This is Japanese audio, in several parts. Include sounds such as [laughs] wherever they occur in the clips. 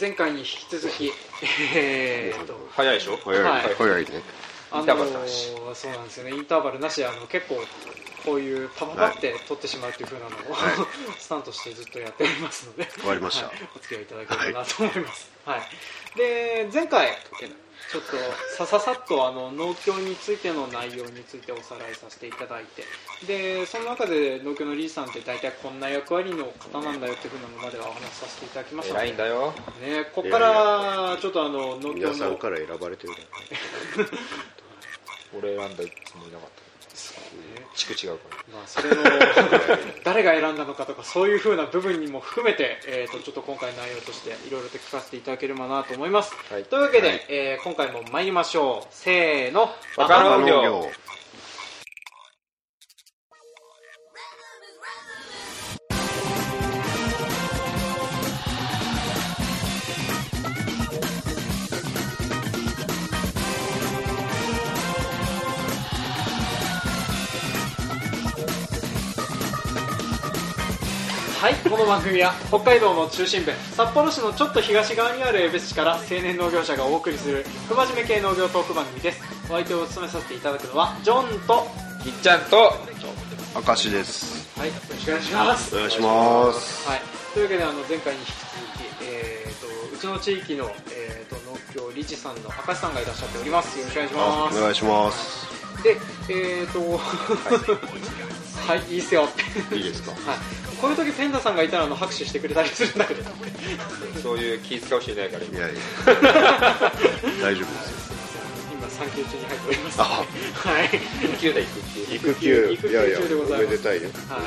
前回に引き続き、えー、と早いでしょ？早い、はい。早いね。インターバルなし。ーそうなんですよね。インターバルなしあの結構こういうパパパって取ってしまうというふうなのを、スタンとしてずっとやっておりますのでわかりました。はい。お付き合いいただければなと思います、はい。で前回ちょっとさささっとあの農協についての内容についておさらいさせていただいてでその中で農協のリーさんって大体こんな役割の方なんだよっていうふうなのまではお話しさせていただきました。ので偉いんだよ。ね、ここからちょっとあの農協皆さんのから選ばれてる [laughs] 俺選んだつもりなかった地区違うから。まあ、それの誰が選んだのかとかそういうふうな部分にも含めて、えー、とちょっと今回内容としていろいろと聞かせていただければなと思います、はい。というわけで、はいえー今回も参りましょう。せーの。バカ農業はいこの番組は北海道の中心部札幌市のちょっと東側にある江別市から青年農業者がお送りする不真面目系農業トーク番組です。お相手を務めさせていただくのはジョンとぎっちゃんと明石です。はいよろしくお願いします。お願いします。はい、というわけであの前回に引き続き、えー、とうちの地域の、えー、と農協理事さんの明石さんがいらっしゃっております。よろしくお願いしあます。お願いします。でえー、とはい、い、いですよはいいいですか？こういう時ペンダさんがいたらあの拍手してくれたりするんだけど。そういう気使う人いないから。今いやいや。[laughs] 大丈夫ですよ。今産休中に入っております。あはい。育休だ育休。育休。育休いやいや中でございます。おめでたいよ。はい。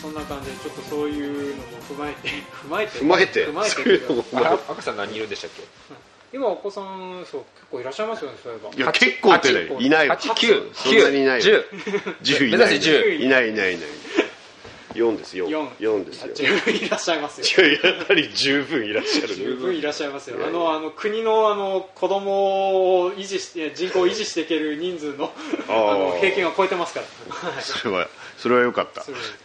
そんな感じでちょっとそういうのも踏まえて踏まえて踏まえて。踏まえて赤さん何人いるんでしたっけ？今お子さんそう結構いらっしゃいますよねそういえば。いや結構ってないいない八九。そんなにいない。十。10い [laughs] 目ない指せ10いないいないいない4ですよ。四。4ですよ。十分いらっしゃいますよ。いややはり十分いらっしゃる。十分いらっしゃいますよ。あのあの国のあの子供を維持して人口を維持していける人数のあの平均は超えてますから、はい、それはそれは良かった。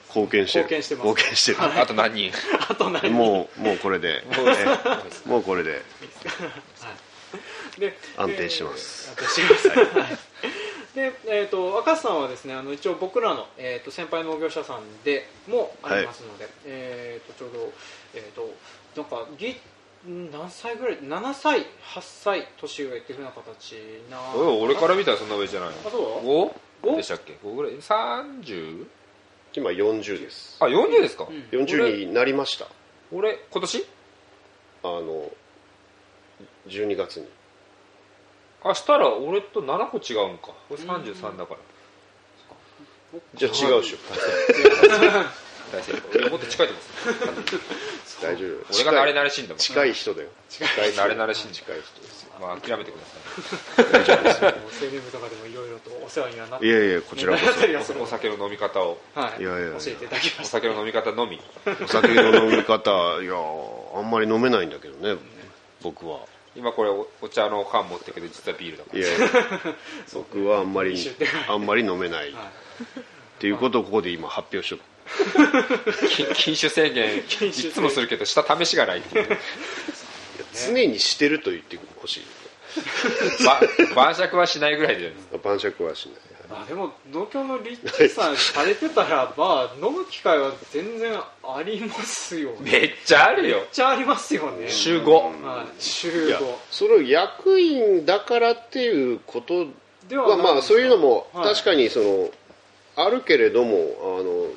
貢献してる。貢献してます。貢献してる。あと何人？あと何もうもうこれで。えもうこれで。で安定してます。えー安定してます、はいで、えー、と赤瀬さんはですねあの一応僕らの、えー、と先輩農業者さんでもありますので、えー、とちょうど、えー、となんかぎ何歳ぐらい7歳8歳年上っていうふうな形な俺から見たらそんな上じゃないの？あそう？五五でしたっけ？5ぐらい？30? 今40です。あ40ですか、うん。40になりました。俺今年？あの12月にあしたら俺と7個違うんか。俺33だから、じゃあ違うでしょ。大正解俺もっと近いと思って大丈夫。俺が慣れ慣れしいんだもん近い人だよ近い人慣れ慣れしいんだ近い人ですよまあ諦めてくださ青年部とかでもいろいろとお世話にはなっていやいやこちらこなったりはするいおお酒の飲み方をはいいやいやいや教えていただきまおした酒の飲み方のみそお酒の飲み方いやあんまり飲めないんだけどね僕は今これおお茶の缶持ってるけど実はビールだかいやいや。[laughs] 僕はあんまりあんまり飲めない。っはい。ていうことをここで今発表しとく禁酒制限。いつもするけどした試しがないっていう常にしてると言ってほしいば晩酌はしないぐらいで晩酌はしないまあでも農協のリッチさんされてたらまあ飲む機会は全然ありますよね。めっちゃあるよ。めっちゃありますよね。週5はい。週いや5それを役員だからっていうことでははまあそういうのもはい。確かにそのあるけれどもあの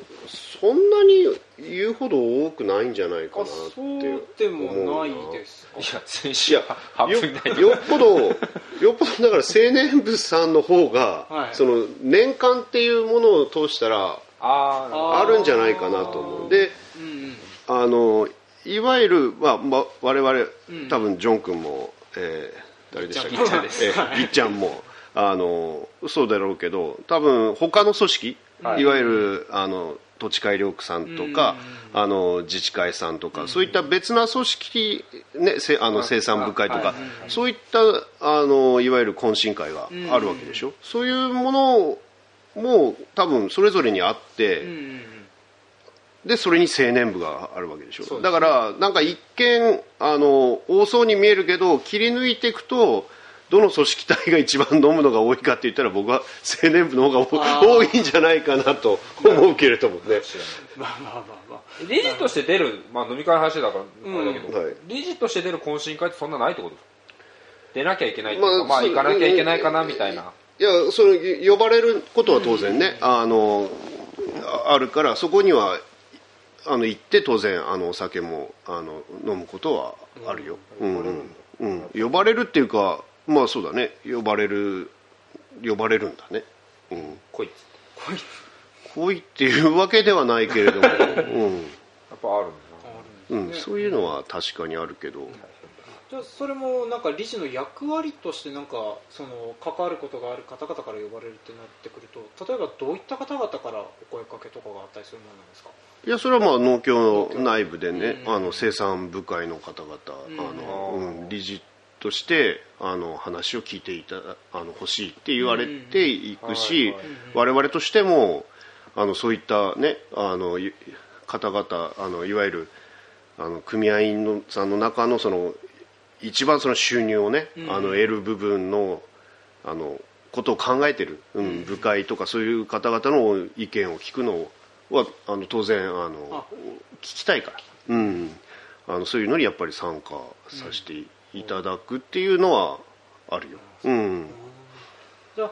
そんなに言うほど多くないんじゃないかなあってそうでもないですか？いや先週は半よ分いない。よっぽど [laughs] よっぽどだから青年部さんの方が、はい。その年間っていうものを通したらあるんじゃないかなと思う。でうんうんあのいわゆる、まあま、我々うん。多分ジョン君も、えー誰でしたっけ？ぎっちゃんです。えーぎっちゃんも。あのそうだろうけど多分他の組織、はい。い、わゆるあの土地改良区さんとか、あの自治会さんとか、そういった別な組織、ね、せあの生産部会とか、はいそういったあのいわゆる懇親会があるわけでしょ、そういうものも多分それぞれにあって、でそれに青年部があるわけでしょ？そうですだからなんか一見あの多そうに見えるけど切り抜いていくとどの組織体が一番飲むのが多いかって言ったら僕は青年部の方が多いんじゃないかなと思うけれどもね。まあまあまあまあ理事として出る、まあ、飲み会の話だからあれだけど、うんはい理事として出る懇親会ってそんなないってこと出なきゃいけないっていうか、まあまあ行かなきゃいけな。いかなみたいな、いやそれ呼ばれることは当然ね、あのああるからそこにはあの行って当然あのお酒もあの飲むことはあるよ、うん。うんうん、呼ばれるっていうかまあそうだね。呼ばれる呼ばれるんだね、うん、来いっつって。来い。っていうわけではないけれども、[laughs] うん。やっぱあるんうん、そういうのは確かにあるけど、じゃあそれもなんか理事の役割としてなんかその関わることがある方々から呼ばれるってなってくると例えばどういった方々からお声かけとかがあったりするものなんですか？いやそれはまあ農協の内部でね、うん。あの生産部会の方々、うん。あのうん、理事としてあの話を聞いていたあの欲しいって言われていくし、我々としてもあのそういったねあのい方々あのいわゆるあの組合員のさんの中のその一番その収入をね、うん。あの得る部分のあのことを考えてる、うん、部会とかそういう方々の意見を聞くのはあの当然あのあ。聞きたいから、うん、あのそういうのにやっぱり参加させていただくっていうのはあるよ、う。ん、じゃあ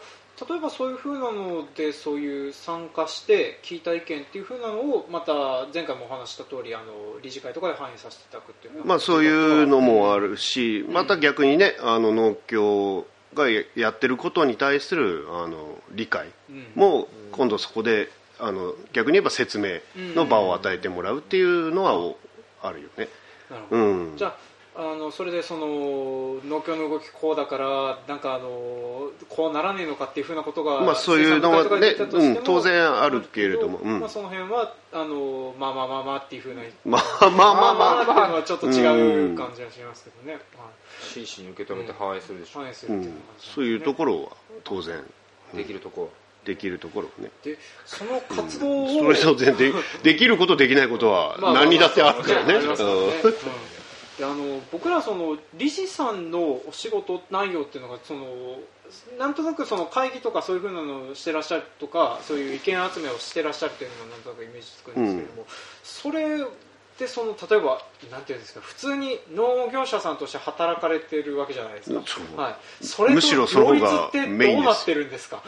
例えばそういうふうなのでそういう参加して聞いた意見っていうふうなのをまた前回もお話しした通りあの理事会とかで反映させていただくっていうのはまあそういうのもあるしまた逆にねあの農協がややってることに対するあの理解うんも今度そこであの逆に言えば説明の場を与えてもらうっていうのはおあるよね。なるほど。うん、じゃああのそれでその農協の動きこうだからなんかあのこうならねえのかっていうふうなことが、まあそういうのはねうん当然あるけれどもうんまあ、その辺はあのまあまあまあまあっていうふうなまあまあまあまあ、まあっていうのはちょっと違う感じがしますけどね、はい真摯に受け止めて反映するでしょ、うんるっていうんそういうところは当然できるとこできるところをねでその活動を、それと全然できることできないことはまあ何にだってあるからね。ますからねうんうんであの僕らその理事さんのお仕事内容っていうのがそのなんとなくその会議とかそういうふうなのをしてらっしゃるとかそういう意見集めをしてらっしゃるっていうのがなんとなくイメージつくんですけれども、それでその例えばなんていうんですか普通に農業者さんとして働かれてるわけじゃないですか、はい、それとむしろその方が両立ってメインですどうなってるんですか？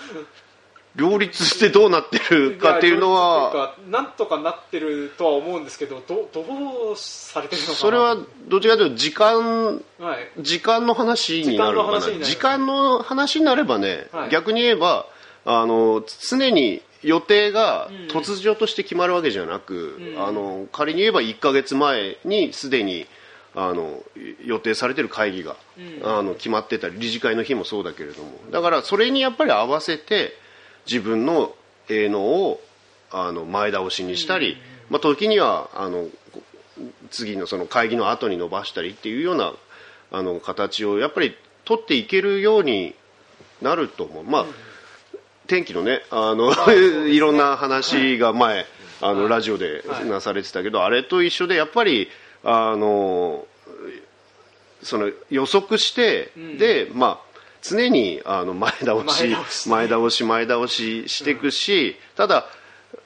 両立してどうなってるかっていうのはなんとかなってるとは思うんですけどどどうされてるのかなそれはどっちかというと時間はい。時間の話になるのかな。時間の話になればね、はい。逆に言えばあの常に予定がうん。突如として決まるわけじゃなく、うん。あの仮に言えば1ヶ月前にすでにあの予定されてる会議が、うん。あの決まってたり理事会の日もそうだけれども。だからそれにやっぱり合わせて自分の営農をあの前倒しにしたり、まあ、時にはあの次のその会議の後に伸ばしたりっていうようなあの形をやっぱり取っていけるようになると思う、まあ天気のねあの、[laughs] いろんな話が前、あのはいラジオではい。なされてたけど、あれと一緒でやっぱりあのその予測して、うん。でまあ常にあの前倒し前倒し。前倒しししていくし、ただ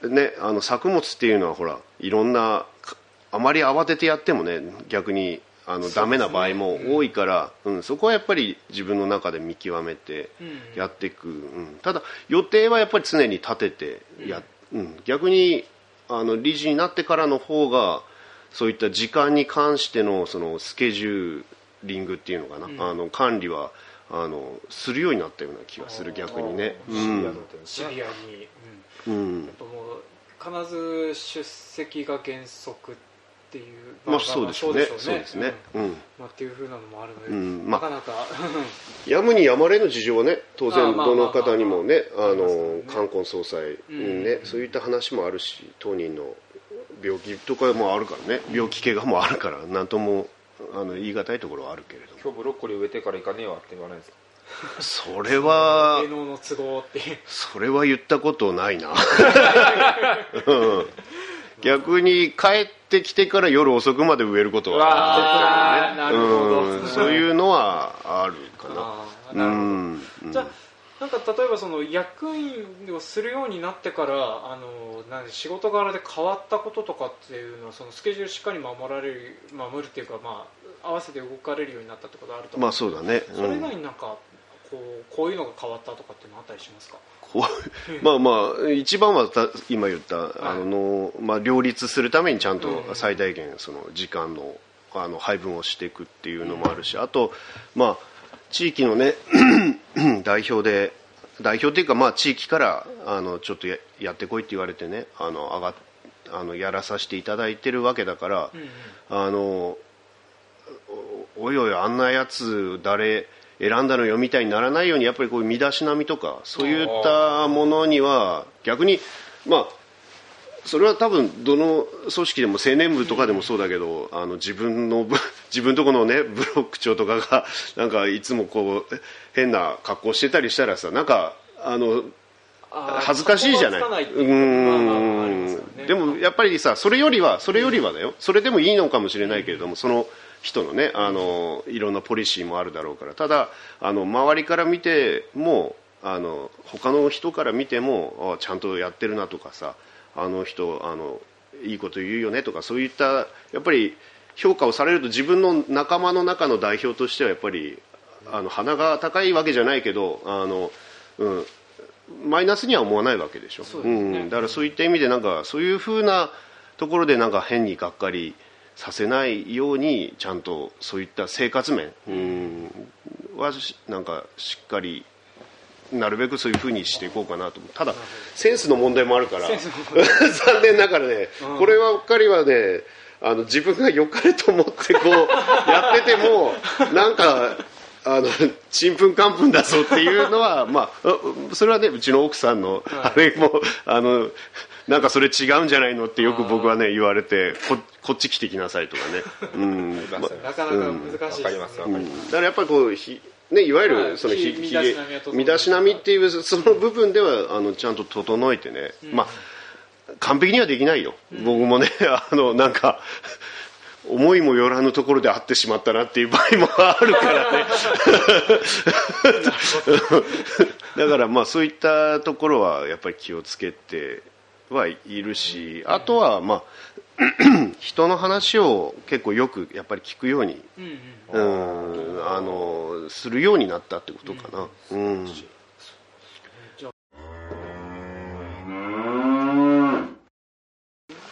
ねあの作物っていうのはほらいろんなかあまり慌ててやってもね逆にあの、ダメな場合も多いから、うんそこはやっぱり自分の中で見極めてうん。やっていく、うん。ただ予定はやっぱり常に立ててや、うん。逆にあの理事になってからの方がそういった時間に関してのそのスケジューリングっていうのかな、うん。あの管理はあのするようになったような気がする逆にね。うシビアん。シビアに、うん。やっぱもう必ず出席が原則っていうまあそうでしょうね。そうですね。うん。うん。まあ、っていうふうなのもあるので、うん。まあなかなかやむにやまれの事情はね当然どの方にもね。冠婚葬祭にねうん。そういった話もあるし当人の病気とかもあるからね。病気怪我もあるからなんともあの言い難いところはあるけれど今日ブロッコリー植えてから行かねえわって言わないですかそれは芸能の都合ってそれは言ったことないな、逆に帰ってきてから夜遅くまで植えることはあーなるほどそういうのはあるかなじゃあなんか例えばその役員をするようになってからあの仕事柄で変わったこととかっていうのはそのスケジュールしっかり守られる守るっていうか、まあ、合わせて動かれるようになったってことあると思うまあそうだね、それ以うん外になんかこうこういうのが変わったとかっていうのあったりしますか？こう [laughs] まあまあ一番はた今言ったあの、まあ、両立するためにちゃんと最大限その時間のあの配分をしていくっていうのもあるしあとまあ地域のね [clears throat] 代表で代表っていうかまあ地域からあのちょっとややってこいって言われてねあの上がっあのやらさせていただいてるわけだから、あのおおいおいあんなやつ誰選んだのよみたいにならないようにやっぱりこう身だしなみとかそういったものには逆にまあそれは多分どの組織でも青年部とかでもそうだけどあの自分の部 [laughs] 自分とこのねブロック長とかがなんかいつもこう変な格好してたりしたらさなんかあの恥ずかしいじゃない？ないうん。でもやっぱりさそれよりはそれよりはだよ。それでもいいのかもしれないけれどもその人のねあのいろんなポリシーもあるだろうから。ただあの周りから見てもあの他の人から見てもあちゃんとやってるなとかさあの人あのいいこと言うよねとかそういったやっぱり評価をされると自分の仲間の中の代表としてはやっぱりあの鼻が高いわけじゃないけどあの、うん、マイナスには思わないわけでしょ。そうね。ん、だからそういった意味でなんかそういうふうなところでなんか変にがっかりさせないようにちゃんとそういった生活面、うん、はしなんかしっかりなるべくそういうふうにしていこうかなと思う。ただセンスの問題もあるから [laughs] 残念ながらね、こればっかりはねあの自分が良かれと思ってこう [laughs] やっててもなんかあのちんぷんかんぷんだぞっていうのは、まあ、うそれはねうちの奥さんの、あれもあのなんかそれ違うんじゃないのってよく僕はね言われてここっち来てきなさいとかね、うん。なかなか難しいわかります。わかります。うん。だからやっぱりこうひ、ね、いわゆはいるそのひひ身だしなみっていうその部分ではあのちゃんと整えてね、まあ完璧にはできないよ、僕もね [laughs] あのなんか思いもよらぬところで会ってしまったなっていう場合もあるからね。[laughs] [laughs] だからまあそういったところはやっぱり気をつけてはいるしあとはまあ [clears throat] 人の話を結構よくやっぱり聞くようにうんうん。うんあのするようになったってことかな、うん。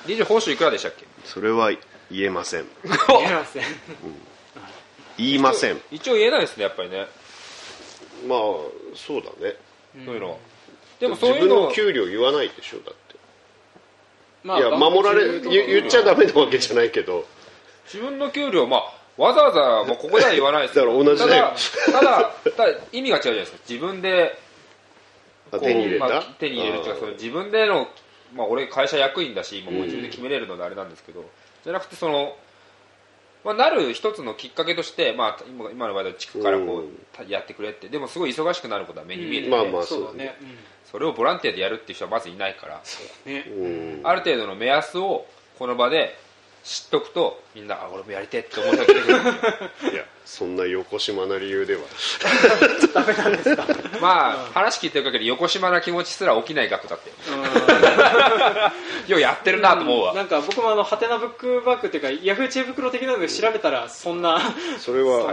理事報酬いくらでしたっけ？それは言えません。言えません。言いません。一応言えないですねやっぱりね。まあそうだね。そういうの。はでもそういうの自分の給料言わないでしょだって、まいや守られ言言っちゃダメなわけじゃないけど。自分の給料まあわざわざもうここでは言わないですよだから同じだよ。ただただただ意味が違うじゃないですか。自分で手に入れた、まあ手に入れるっていうかその自分での、まあ、俺会社役員だし今もう自分で決めれるのであれなんですけど、じゃなくてその、まあ、なる一つのきっかけとして、まあ、今今の場合は地区からこう、うん。たやってくれって。でもすごい忙しくなることは目に見えてて、まあまあそうだね。うん。それをボランティアでやるっていう人はまずいないから。ね。うん。ある程度の目安をこの場で知っとくとみんなあ俺もやりてえって思ってくれるいやそんな横島な理由では。[laughs] [laughs] まあ話聞いてる限り横島な気持ちすら起きない額だって [laughs] ようやってるなと思うわ、なんか僕もあのハテナブックバッグっていうかヤフー知恵袋的なので調べたらそんな [laughs] それはもう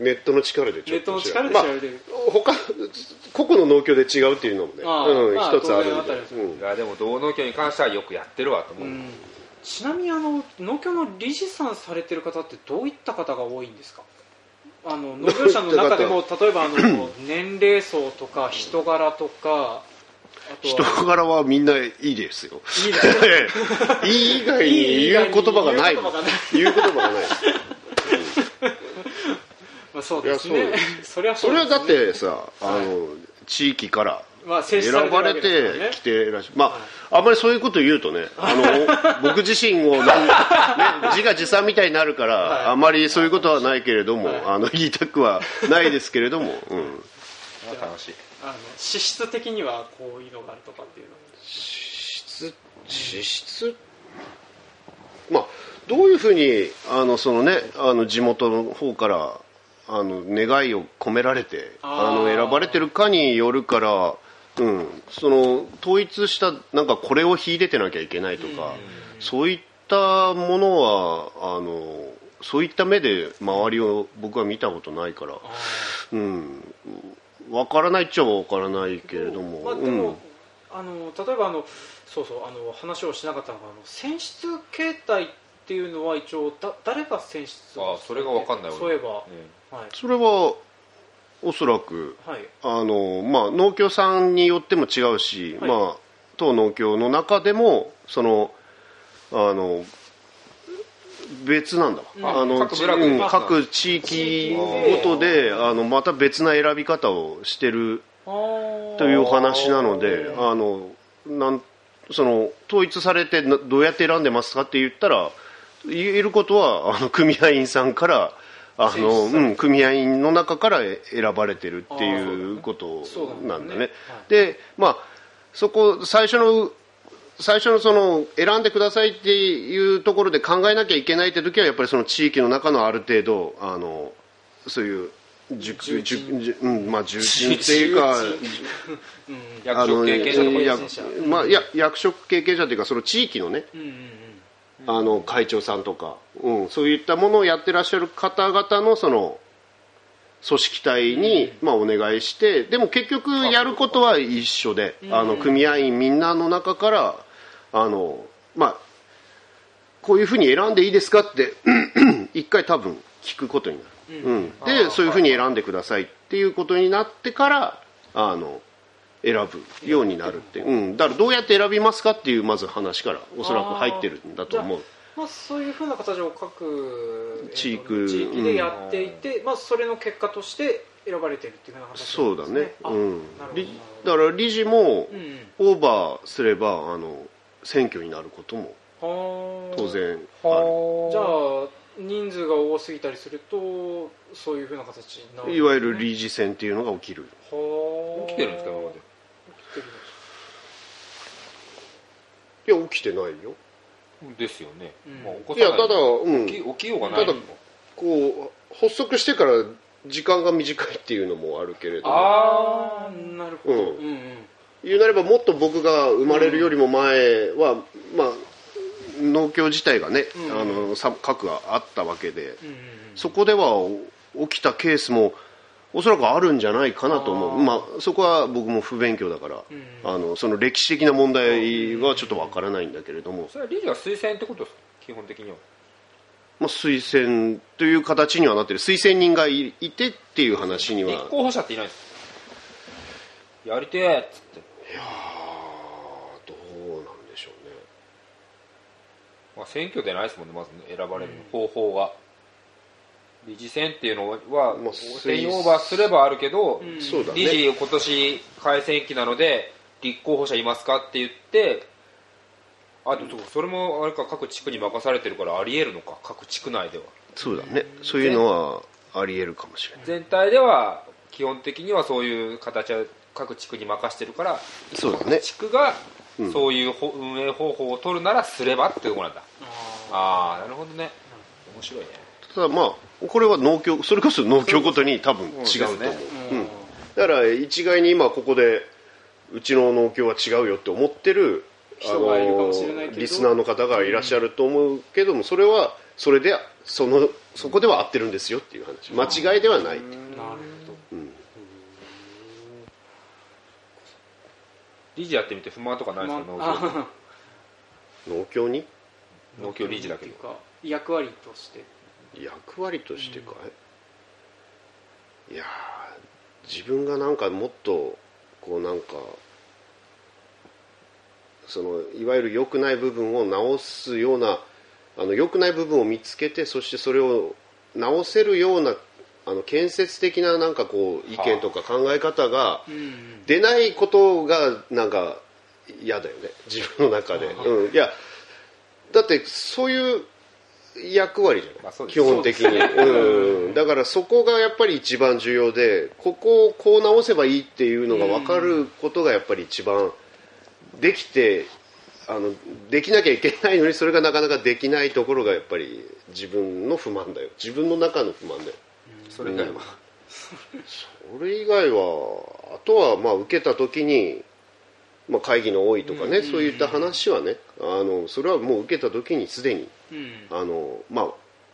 ネットの力でネットの力でまあ調べてる、他個々の農協で違うっていうのもね、ああうんまあ一つあるんで。でも同農協に関してはよくやってるわと思う、うん。ちなみにあの農協の理事さんされてる方ってどういった方が多いんですか？あの農業者の中でも [laughs] 例えばあの年齢層とか人柄とか人は。柄はみんないいですよ。いい以外に言う言葉がない言う言葉がない。まあそうですね。それはそれはだってさあの地域からまあ選ばれてきてらっしゃるまああんまりそういうこと言うとねあの [laughs] 僕自身をなん、ね、自画自賛みたいになるから、はい。あまりそういうことはないけれども、はい。あの言いたくはないですけれども、うん、楽しいあの資質的にはこういうのがあるとかっていうの。資質資質まあ、どういうふうにあのその、ね、あの地元の方からあの願いを込められてあの選ばれてるかによるから、うん、その統一したなんかこれを秀でてなきゃいけないとか、そういったものはあのそういった目で周りを僕は見たことないから、うん、分からないっちゃ分からないけれども。まあ、でうん。も、あの例えばあのそうそうあの話をしなかったのがあの選出形態っていうのは一応だ誰が選出をあそれが分かんない俺。そういえば、うん。はい。それはおそらくはい。あの、まあ、農協さんによっても違うし、はい。まあ、当農協の中でもそのあの別なんだ。わ、うん。あの各地域ごとであのまた別な選び方をしてるとというお話なのであのなんその統一されてなどうやって選んでますかって言ったら言えることはあの組合員さんからあの、うん、組合員の中から選ばれてるっていうことそうなんだね。なんだね。でまあそこ最初の最初のその選んでくださいっていうところで考えなきゃいけないって時はやっぱりその地域の中のある程度あのそういう熟重鎮まあ重鎮っていうか役職経験者とかいやですねまあ、いや役職経験者というかその地域のねうんうんうんあの会長さんとか、うん、そういったものをやってらっしゃる方々のその組織体に、まあ、お願いしてでも結局やることは一緒で、あの組合員みんなの中からあの、まあ、こういうふうに選んでいいですかって [clears throat] 一回多分聞くことになる、うん。あーでそういうふうに選んでくださいっていうことになってからあの選ぶようになるって、う。ん、だからどうやって選びますかっていうまず話からおそらく入ってるんだと思う。まあ、そういうふうな形を各地域地域でやっていて、まあ、それの結果として選ばれてるっていうふうな形そうだね、あうん。だから理事もうん。オーバーすればあの選挙になることもはあ当然ある。じゃあ人数が多すぎたりするとそういうふうな形になる。いわゆる理事選っていうのが起きる。はあ起きてるんですか今まで？起きてるいや起きてないよ。ですよね、うん。まあ、起こさない。いやただ、うん、起き起きようがないただこう発足してから時間が短いっていうのもあるけれども。あああなるほど、うん。うんうん言うなればもっと僕が生まれるよりも前は、まあ農協自体がね、うん。あのさ核があったわけで、うんうんそこではお起きたケースもおそらくあるんじゃないかなと思う、まあ、そこは僕も不勉強だから、うんあのその歴史的な問題はちょっとわからないんだけれども、それは理事は推薦ってことですか？基本的には。まあ、推薦という形にはなってる。推薦人がいいてっていう話には。立候補者っていないんです。やりてえっつって、いやーどうなんでしょうね。まあ、選挙でないですもんねまずね選ばれる方法が。理事選っていうのはまあ定員オーバーすればあるけど、うん。そうだね。理事今年改選期なので立候補者いますかって言ってあとそれもあれか各地区に任されてるからありえるのか各地区内では。そうだね。そういうのはありえるかもしれない。全体では基本的にはそういう形は各地区に任してるからそうだね。地区がうん。そういうほ運営方法を取るならすればってとこなんだ。あああなるほどね。面白いね。ただまあこれは農協それこそ農協ごとに多分違うと思う、ね。ーうん。だから一概に今ここでうちの農協は違うよって思ってる人がいるかもしれないけど。リスナーの方がいらっしゃると思うけどもそれはそれでそのそこでは合ってるんですよっていう話。間違いではない。っていうなるほどうん理事やってみて不満とかないですか？農ま協あ農協に？農協理事だけど。っていうか役割として。役割としてか。い、いやー自分がなんかもっとこうなんかそのいわゆる良くない部分を直すようなあの良くない部分を見つけてそしてそれを直せるようなあの建設的ななんかこう意見とか考え方がうん出ないことがなんか嫌だよね。自分の中で、うん、いやだってそういう役割じゃない、まあ基本的に、うん、だからそこがやっぱり一番重要でここをこう直せばいいっていうのが分かることがやっぱり一番できてあのできなきゃいけないのにそれがなかなかできないところがやっぱり自分の不満だよ。自分の中の不満だよそれ以外は、それ以外はあとはまあ受けた時に、まあ、会議の多いとかね、そういった話はねあのそれはもう受けた時にすでにうん。あの、ま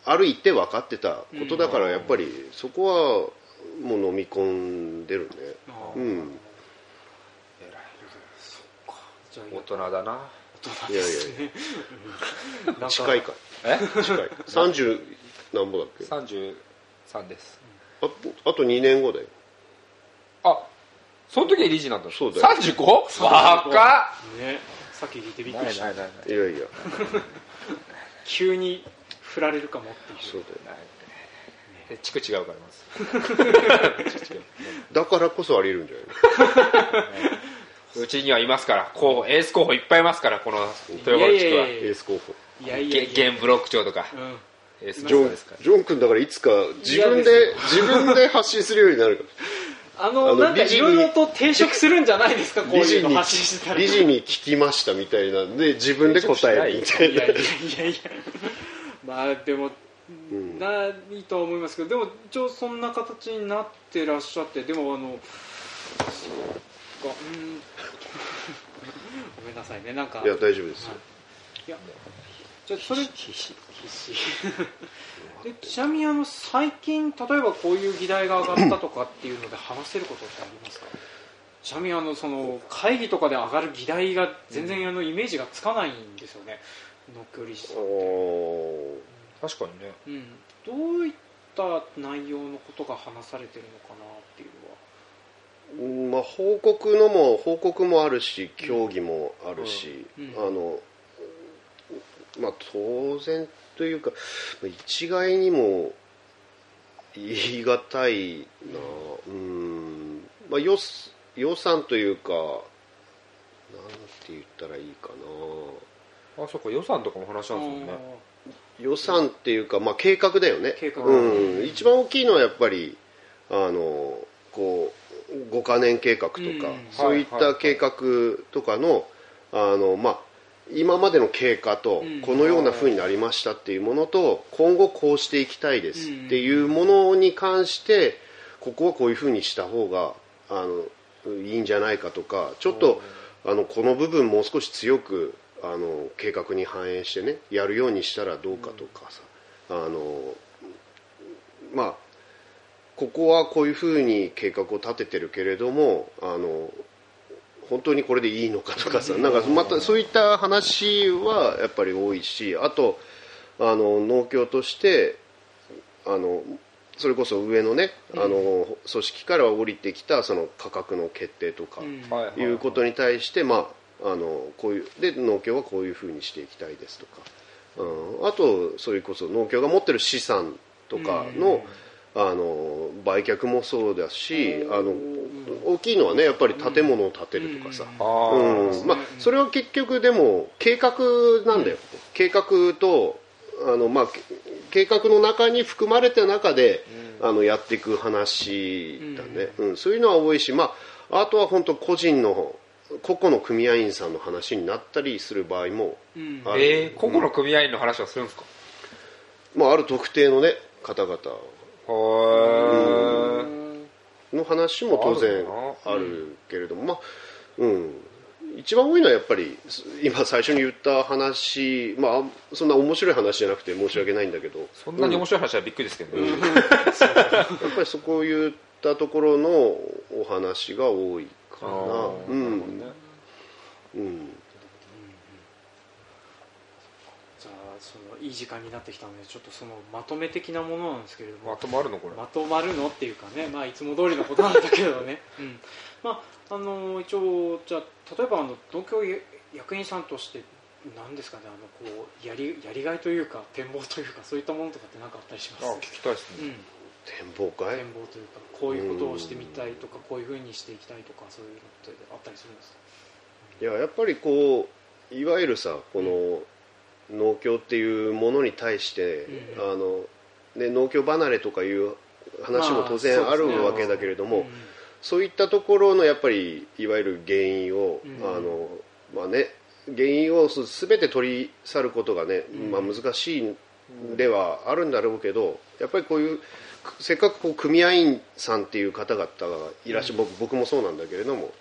あ、ある一定分かってたことだからやっぱりそこはもう飲み込んでるね。うん。じゃあ大人だな。いやいやなんか。近いか。え？近い。30何ぼだっけ？33です。ああと2年後だよ。あその時は理事なんだ。そうだよ。35? 若ね。さっき聞いてびっっくりした。ないないないい。やいや。[laughs] 急に振られるかもっていう。そうだよないえ地区違うからまず [laughs] だからこそあり得るんじゃない [laughs] うちにはいますから。こうエース候補いっぱいいますからこの豊川地区は。いいやいやエース候補いやいや。現ブロック長とか。うんエースジョンジョン君だからいつか自分嫌でで自分で発信するようになるか。[laughs] あのなんかいろいろと抵触するないですか？[laughs] こういうの発信してたら。理事に聞きましたみたいなんで自分で答えるみたいな。いやいやいやいや。[laughs] まあでも、ないとは思いますけどでも一応そんな形になってらっしゃってでもあのそうかうん。ごめんなさいねなんか。いや大丈夫ですよ。いやじゃあそれ必死必死でちなみにあの最近例えばこういう議題が上がったとかっていうので話せることってありますか？ちなみにあのその会議とかで上がる議題が全然あのイメージがつかないんですよね。農協理事さんお確かにね。うん、どういった内容のことが話されてるのかなっていうのは。ーまあ報告のも報告もあるし協議もあるし、うん。あのまあ当然というかまあ一概にも言い難いなうん。まあ予予算というかなんて言ったらいいかな。あそっか予算とかも話したんですもんね。予算っていうか、まあ、計画だよね。計画。うん、一番大きいのはやっぱりあのこう5カ年計画とか、うん。そういった計画とかの,、あのまあ、今までの経過とうん。このような風になりましたっていうものと今後こうしていきたいですっていうものに関してここはこういう風にした方があのいいんじゃないかとかちょっとあのこの部分もう少し強くあの計画に反映してねやるようにしたらどうかとかさ、あのまあここはこういうふうに計画を立ててるけれどもあの本当にこれでいいのかとかさなんかまたそういった話はやっぱり多いしあとあの農協としてあのそれこそ上のね、あの組織から降りてきたその価格の決定とか、うん。はいうことに対して、まあ、あのこういうで農協はこういうふうにしていきたいですとか、うん、あとそれこそ農協が持ってる資産とかの,、あの売却もそうだしあの大きいのはねやっぱり建物を建てるとかさ、うん。まあ、それは結局でも計画なんだよ、計画とあの、まあ、け計画の中に含まれた中で、あのやっていく話だね、うん。そういうのは多いし、まあ、あとは本当個人の個々の組合員さんの話になったりする場合もうん。ある、えー、個々の組合員の話はするんですか？まあ、ある特定の、ね、方々へえの話も当然ああるけれども、まあうん、一番多いのはやっぱり今最初に言った話、まあ、そんな面白い話じゃなくて申し訳ないんだけど。そんなに面白い話はびっくりですけどね、やっぱりそこを言ったところのお話が多いかな。うん。ね。うんじゃあそのいい時間になってきたのでちょっとそのまとめ的なものなんですけれども。まとまるの？これ、まとまるのっていうかね、まあ、いつも通りのことなんだけどね、うん。[laughs] まあ、あの一応じゃあ例えばあの東京役員さんとして何ですかねあのこうやりやりがいというか展望というかそういったものとかって何かあったりします？あ聞きたいですね、うん、展望会？展望というかこういうことをしてみたいとかこういうふうにしていきたいとかそういうのってあったりするんですか？いややっぱりこういわゆるさこの農協っていうものに対して、うん。あのね、農協離れとかいう話も当然まああるわけだけれども、うん。そういったところのやっぱりいわゆる原因を、うん。あのまあね原因を全て取り去ることがね、まあ、難しいんではあるんだろうけどやっぱりこういうせっかくこう組合員さんっていう方々がいらっしゃる、僕僕もそうなんだけれども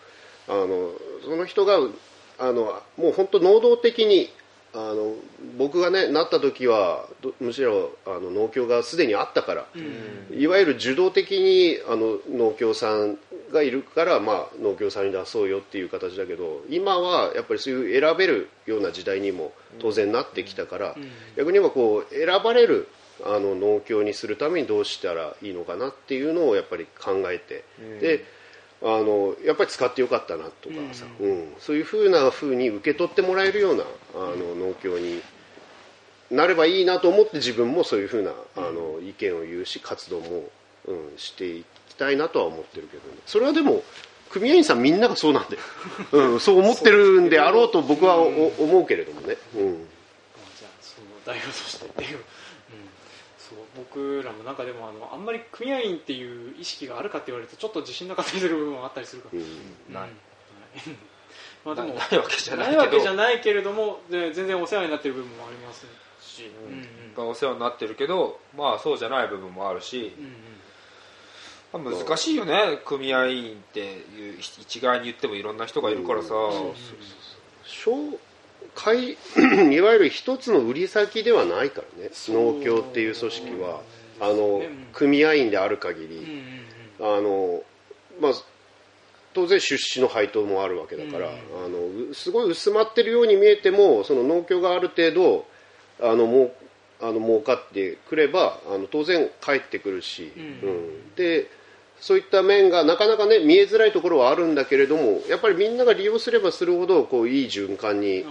あのその人があのもう本当能動的にあの僕がねなった時はどむしろあの農協がすでにあったから、いわゆる受動的にあの農協さんがいるから、まあ、農協さんに出そうよっていう形だけど今はやっぱりそういう選べるような時代にも当然なってきたから、逆に言えばこう選ばれるあの農協にするためにどうしたらいいのかなっていうのをやっぱり考えて、であのやっぱり使ってよかったなとかさ、うん。そういうふうなふうに受け取ってもらえるようなあの農協になればいいなと思って自分もそういうふうなあの意見を言うし活動も、うん、していきたいなとは思ってるけど、ね、それはでも組合員さんみんながそうなんだよ、[laughs] うん、そう思ってるんであろうと僕はお思うけれどもね、うん、まあじゃあその代表としてそう僕らもなんかでもあのあんまり組合員っていう意識があるかって言われるとちょっと自信なかったりする部分はあったりするから、うん。ない。うん。まあでもないないわけじゃないけど。ないわけじゃないけれどもで全然お世話になってる部分もありますし、うんうん。がお世話になってるけどまあそうじゃない部分もあるし、うんまあ難しいよね組合員っていう一概に言ってもいろんな人がいるからさ、小会 [clears throat] いわゆる一つの売り先ではないからね。農協っていう組織は。あのうん。組合員である限り、うんうんうん。あのまあ、当然出資の配当もあるわけだから、うん。あのうすごい薄まってるように見えてもその農協がある程度あのもうあの儲かってくればあの当然返ってくるし、うん。うん。でそういった面がなかなかね見えづらいところはあるんだけれどもやっぱりみんなが利用すればするほどこういい循環に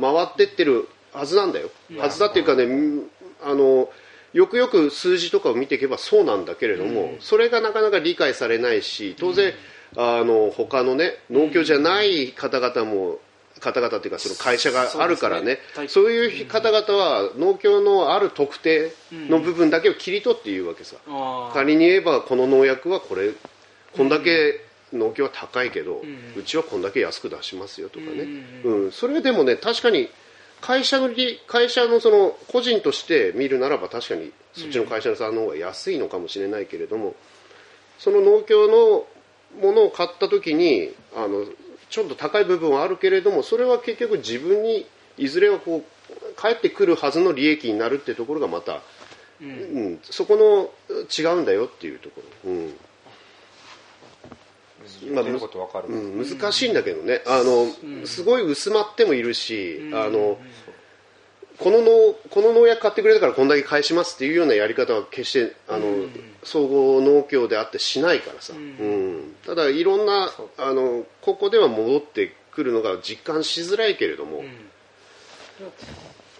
回ってってるはずなんだよ、はずだっていうかね、うんあのよくよく数字とかを見ていけばそうなんだけれども、うん。それがなかなか理解されないし当然、あの他のね農協じゃない方々も方々っていうかその会社があるからね。そうねいう方々は農協のある特定の部分だけを切り取って言うわけさ、あー。仮に言えばこの農薬はこれこんだけ農協は高いけど、うちはこんだけ安く出しますよとかね、うん。それでもね確かに会社の利会社のその個人として見るならば確かにそっちの会社さんの方が安いのかもしれないけれども、その農協のものを買った時にあのちょっと高い部分はあるけれどもそれは結局自分にいずれはこう返ってくるはずの利益になるっていうところがまた、うん。そこの違うんだよっていうところ、うん。うん、難しいんだけどね。あの、すごい薄まってもいるし、あのこの農この農薬買ってくれたからこんだけ返しますっていうようなやり方は決してあの、総合農協であってしないからさ、うん。ただいろんなあのここでは戻ってくるのが実感しづらいけれども、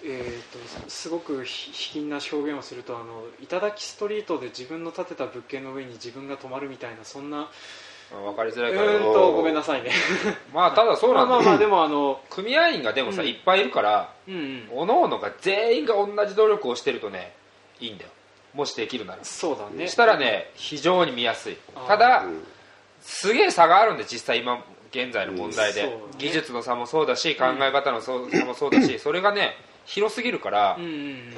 えー、とすごくひ卑近な表現をするとあの頂きストリートで自分の建てた物件の上に自分が泊まるみたいなそんな分かりづうらいから。ーんとごめんなさいね。[laughs] まあただそうまなんだ。まあまあでもあの組合員がでもさ、うん。いっぱいいるからうんうん。各々が全員が同じ努力をしてるとねいいんだよもしできるなら。そうだね。したらね非常に見やすい。ただ、うん。すげえ差があるんで実際今現在の問題で、うんね。技術の差もそうだし考え方のそう差もそうだしそれがね広すぎるから、うんうんうん。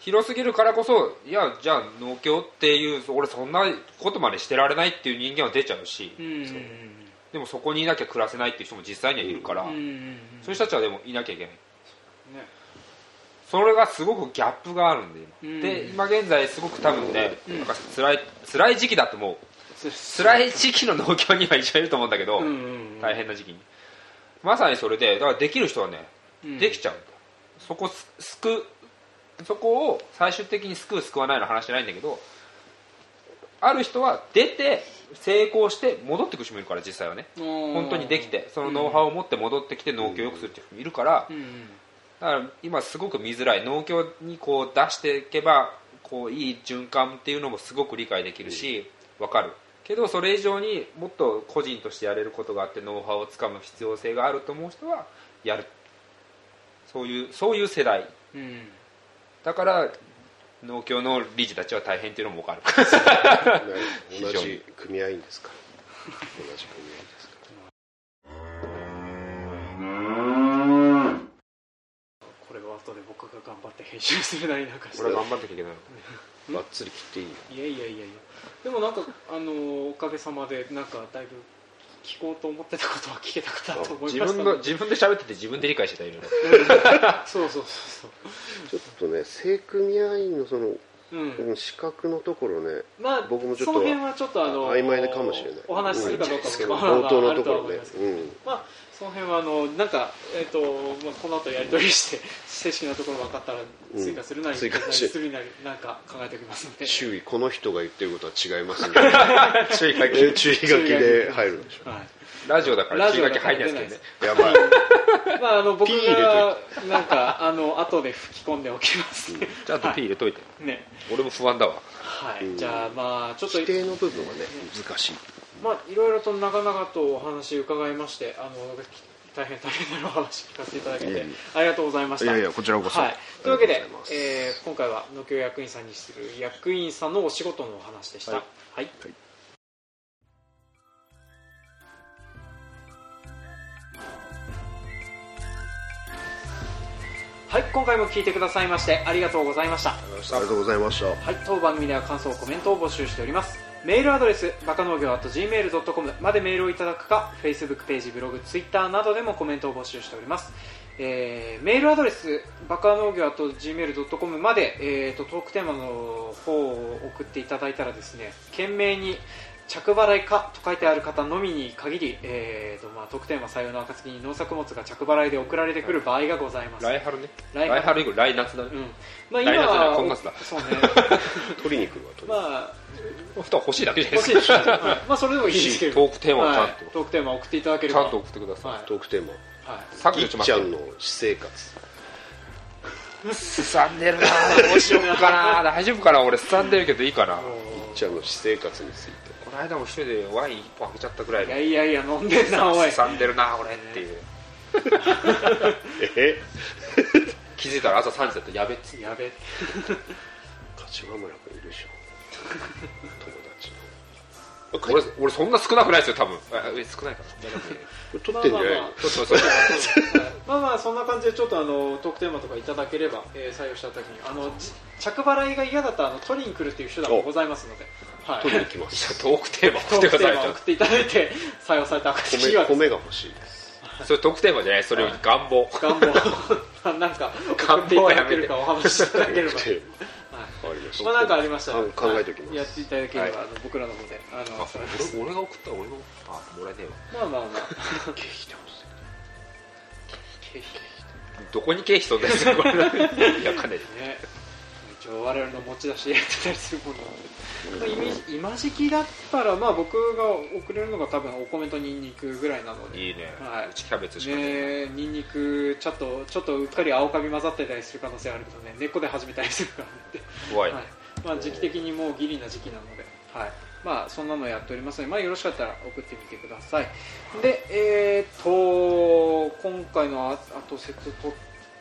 広すぎるからこそいやじゃあ農協っていう俺そんなことまでしてられないっていう人間は出ちゃうし、うんうんうんでもそこにいなきゃ暮らせないっていう人も実際にはいるから、うんうんうん。そういう人たちはでもいなきゃいけない。ねそれがすごくギャップがあるんで今,、うん。で今現在すごく多分ね、なん。か辛い辛い時期だと思う。つ辛い時期の農協には一番いると思うんだけど、うんうんうん。大変な時期に。まさにそれでだからできる人はね、うん。できちゃうんそこす救うそこを最終的に救う救わないの話じゃないんだけどある人は出て成功して戻ってくる人もいるから実際はね。本当にできてそのノウハウを持って戻ってきて農協を良くするっていう人もいるからうんうんだから今すごく見づらい。農協にこう出していけばこういい循環っていうのもすごく理解できるし分かる。けどそれ以上にもっと個人としてやれることがあってノウハウをつかむ必要性があると思う人はやる。そういうそういう世代。うん。だから農協の理事たちは大変っていうのも分かる。[laughs] 同じ組合員ですから。同じ組合員後で僕が頑張って編集するなりなんかして。俺は頑張っていけないの。がっつり切っていいいやいやいやいや。でもなんかあのおかげさまでなんかだいぶ聞こうと思ってたことは聞けたかなと思い自ました。分の自分で喋ってて自分で理解してたいろいろそうそうそう。ちょっとね正組合員のそのそううんうん資格のところねまあ僕もちょっとその辺はちょっとあの曖昧かもしれない。お話しするかどうかも、まあ冒頭のところね思いますけど。うん。まあその辺はあのなんかえっ、とまあこの後やり取りして [laughs] 正式なところ分かったらうん追加するなり、追加してするなりなんか考えておきますので。周囲この人が言ってることは違いますね。[laughs] 注意書き。えー注意書きで入るんでしょはい。ラジオだから注意書き入んないですやばいけどね。まあ [laughs] あの僕がなんかあの後で吹き込んでおきます。ね。ちゃんと P 入れといて。ね。俺も不安だわ。はい。うん。じゃあまあちょっと。規定の部分はね。難しいまあいろいろと長々とお話伺いましてあの大変大変なお話聞かせていただけてありがとうございました。いやいやこちらこそ。はい、というわけでえー今回は農協役員さんにする役員さんのお仕事のお話でした。はい。はい。はい、今回も聞いてくださいましてありがとうございました。ありがとうございました。はい、当番組では感想、コメントを募集しております。メールアドレス、バカ農業 .gmail.com までメールをいただくか、Facebook ページ、ブログ、Twitter などでもコメントを募集しております。えーメールアドレス、バカ農業 .gmail.com まで、えーと、トークテーマの方を送っていただいたらですね、懸命に着払いかと書いてある方のみに限り、えーとまあ、トークテーマ採用の暁に農作物が着払いで送られてくる場合がございます。来春ね。来春。来春以降来夏だね。うん。まあ、来夏じゃないは今月だ。そうね。[laughs] 取りに来るわ取りにまあ布団欲しいだけじゃない欲しいですかですね、はいまあそれでもいいですけど。トークテーマをちゃんと。はい。トークテーマを送っていただければ。ちゃんと送ってください、はい。トークテーマはい。削ぎっ除しまちゃんの私生活。すさんでるな。どうしようかな。大丈夫かな。俺すさんでるけどいいかな。ぎっちゃんの私生活についてこの間も一人でワイン一本開けちゃったぐらいいやでいやいや飲んでんなおい。すさんでるな俺っていう。え？気づいたら朝3時だった。やべっつって。やべ。柏村君いるでしょ。友達俺俺そんな少なくないですよ多分。あえ少ないかな撮ってんじゃない？の、まあまあそうそうそう。[laughs] まあまあそんな感じでちょっとあのトークテーマとかいただければ、えー採用した時に。あのじ着払いが嫌だったらあの取りに来るっていう手段もございますので、はい、撮りに来ますトークテーマ送ってくださいていただいて採用された米米が欲しいです。それトークテーマじゃない。それ願望。願望。[laughs] なんか送っていただけるかお話ししていただければ、ましたまあなんかありましたら考考えておきます。やっていただければ、はい。あの僕らの方で。あの俺俺が送ったら俺のあもらえねえわ。まあまあまあ。経費で欲しい経費どこに経費飛んでるんですかこれいやかんないですね一応我々の持ち出しでやってたりするものなんで、まあ、今今時期だったらまあ僕が送れるのが多分お米とニンニクぐらいなので。いいね、はい。うちキャベツしかねえ。ねニンニクちょっとちょっとうっかり青カビ混ざってたりする可能性あるけどね。根っこで始めたりするからね。怖い、はい。まあ、時期的にもうギリな時期なので、はい。まあ、そんなのやっておりますので、まあ、よろしかったら送ってみてください。で、えー、と今回のあ後説とっ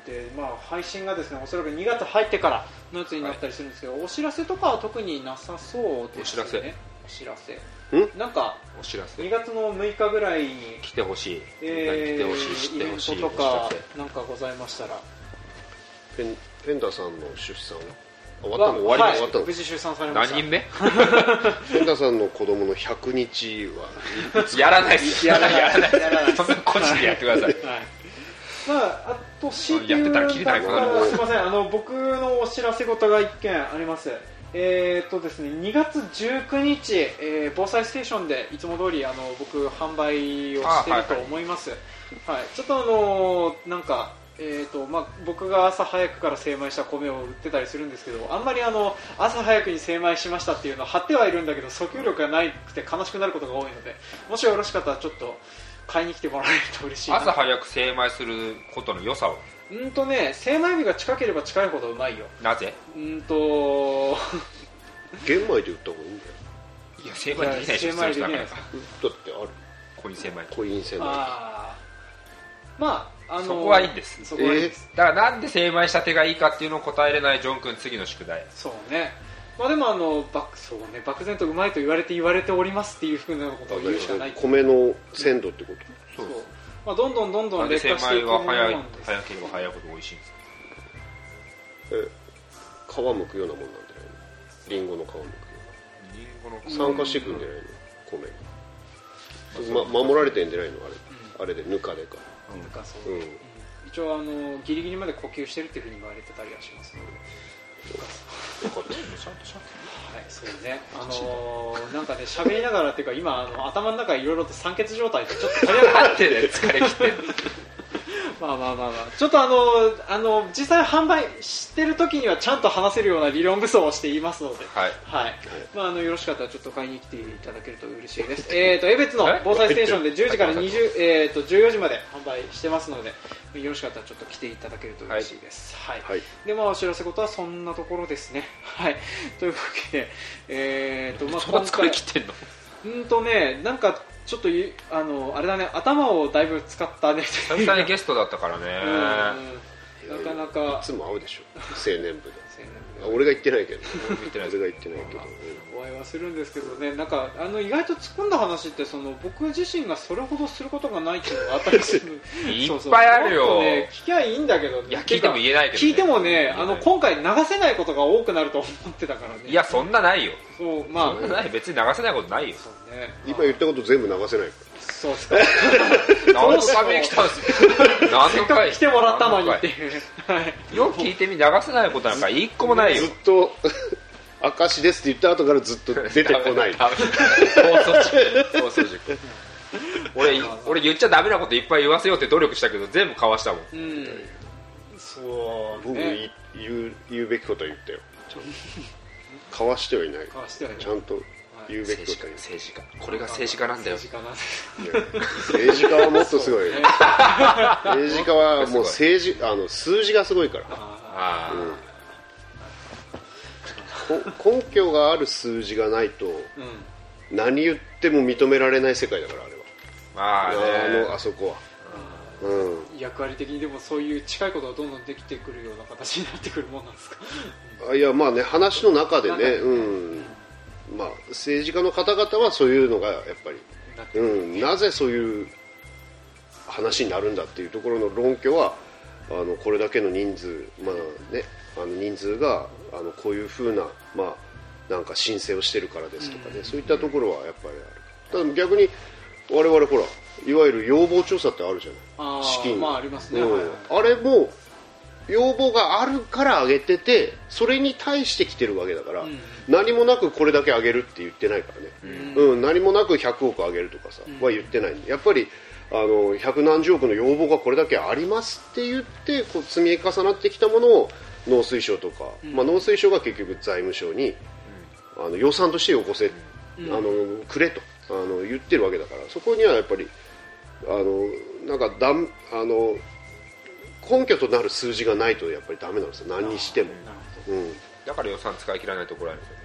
て、まあ、配信がですねおそらく2月入ってからのやつになったりするんですけど、お知らせとかは特になさそうですね。お知らせ。お知らせ。ん？なんかお知らせ。2月の6日ぐらいに来てほしい、えー来てほしい。知ってほしい。イベントとかなんかございましたら。ペンペンダさんの出産？は終わったの？終わりはい。終わった。の無事出産されせました。何人目？[laughs] ペンダさんの子供の100日は [laughs] やらないっす。やらない。やらないやらないそんな個人でやってください。はい。まあ、あと、強いて言うやってたらキリないかなあすみません、あの、僕のお知らせ事が一件あります。えーとですね、2月19日、えー防災ステーションでいつも通りあの僕販売をしていると思います。はい、ちょっとあのなんか。えーとまあ、僕が朝早くから精米した米を売ってたりするんですけどあんまりあの朝早くに精米しましたっていうのは貼ってはいるんだけど訴求力がなくて悲しくなることが多いのでもしよろしかったらちょっと買いに来てもらえると嬉しいな。朝早く精米することの良さを。うんとね精米日が近ければ近いほどうまいよ。なぜ？うんと。玄米で売った方がいいんだよい？や精米できないでしょ精米できないだってある？コイン精米。コイン製米。まああのそこはいいんです。そこはいいんです、だからなんで精米したてがいいかっていうのを答えれないジョン君次の宿題。そうねまあでもあのばそうね漠然とうまいと言われて言われておりますっていうふうなことを言うしかない。米の鮮度ってこと？そう。まあ、どんどんどんどん劣化してい米はくもの早いなんです早ければ早いほど美味しいんですかえ皮むくようなもんなんじゃないの？リンゴの皮むくよリンゴのうな酸化してくんじゃないの？米が、ま、守られてんじゃないの？あれ,、あれでぬかでか。なん。かそう、うん。うん。一応あのギリギリまで呼吸してるっていうふうに言われてたりはしますのでよかったちゃんとしゃはい、そうね、あのーなんかね、喋りながらっていうか、今、あの頭の中いろいろと酸欠状態で、ちょっととりあえずなんてね疲れ切ってんの。[laughs] まあまあまあ。まあ、ちょっとあのあの実際販売してる時にはちゃんと話せるような理論武装をしていますので、はい。はい、まああのよろしかったらちょっと買いに来ていただけると嬉しいです。えっと江別の防災ステーションで10時から20えっと14時まで販売してますので、よろしかったらちょっと来ていただけると嬉しいです。はい。はい。でまあお知らせことはそんなところですね。[laughs] はい。というわけで、えっとまあそんな疲れ切ってんの？うんとねなんかちょっとゆあのあれだね頭をだいぶ使ったね。久々にゲストだったからね。うん。なかなか。いつも会うでしょ。青年部で俺が言ってないけど。見てない俺が言ってないけど、お会いはするんですけどね。なんかあの意外と突っ込んだ話ってその僕自身がそれほどすることがないっていうのがあったりする。[laughs] いっそうそうぱいあるよ。もっとね聞きゃいいんだけどいや聞いても言えないけどね。聞いてもねあの今回流せないことが多くなると思ってたからね。いやそんなないよ。そうまあ。そんなない。別に流せないことないよ。そうね。今言ったこと全部流せないかそうですか。[laughs] 何のために来たんですよ何の回来てもらったのにって何いうはい。回よく聞いてみ流せないことなんか一個もないよ。らずっと [laughs] 証ですって言った後からずっと出てこない。[laughs] ダメ放送事故。放送事故。俺俺言っちゃダメなこといっぱい言わせようって努力したけど全部かわしたもん。うんそう僕ね言う言うべきことは言ったよ。ちゃんと。かわしてはいない。かわしてはいない。ちゃんと言うべき政治家こと政治家。これが政治家なんだよ。政治家なんですいや政治家はもっとすごい政治家はもう政治あの数字がすごいから。ああこ根拠がある数字がないとーうん。何言っても認められない世界だからあれは。あまあのあそこは。うん。役割的にでもそういう近いことがどんどんできてくるような形になってくるもんなんですか？あいやまあね話の中でね、中でうんまあ、政治家の方々はそういうのがやっぱり、うん、なぜそういう話になるんだっていうところの論拠はあのこれだけの人数、まあね、あの人数があのこういうふうな,、まあ、なんか申請をしてるからですとかね、そういったところはやっぱりある。ただ逆に我々ほらいわゆる要望調査ってあるじゃない。資金。まあありますね、うん。はいはい。あれも要望があるから上げててそれに対して来てるわけだから、うん何もなくこれだけ上げるって言ってないからね、うん。何もなく100億上げるとかさ、は言ってないやっぱりあの百何十億の要望がこれだけありますって言ってこう積み重なってきたものを農水省とか、まあ、農水省が結局財務省に、あの予算としてよこせ、あのくれとあの言ってるわけだからそこにはやっぱりあのなんかだんあの根拠となる数字がないとやっぱりダメなんですよ。何にしても、うん。だから予算使い切らないと怒られるんですよ。ね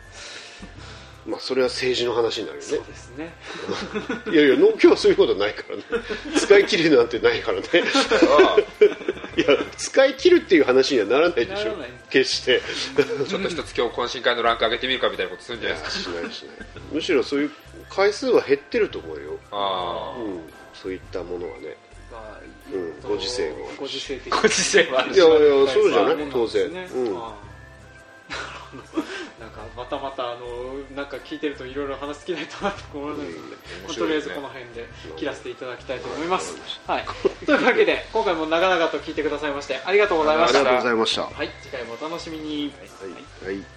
まあ、それは政治の話になるよね。そうですね。[laughs] いやいや農協はそういうことないからね。[laughs] 使い切るなんてないからね。あ [laughs] いや使い切るっていう話にはならないでしょ。決して。あちょっと一つ今日懇親会のランク上げてみるかみたいなことするんじゃないですか。しないしない。むしろそういう回数は減ってると思うよ、あうん、そういったものはね。まあうん。ご時世もご時世的あご時世もあるし。いやいやそうじゃない？当然、うん、なんかまたまたあのなんか聞いてるといろいろ話尽きないとなと思うので、うんまあ面とりあえずこの辺で切らせていただきたいと思います。はい、というわけで今回も長々と聞いてくださいましてありがとうございました。ありがとうございました、ははい、次回もお楽しみに。い。はい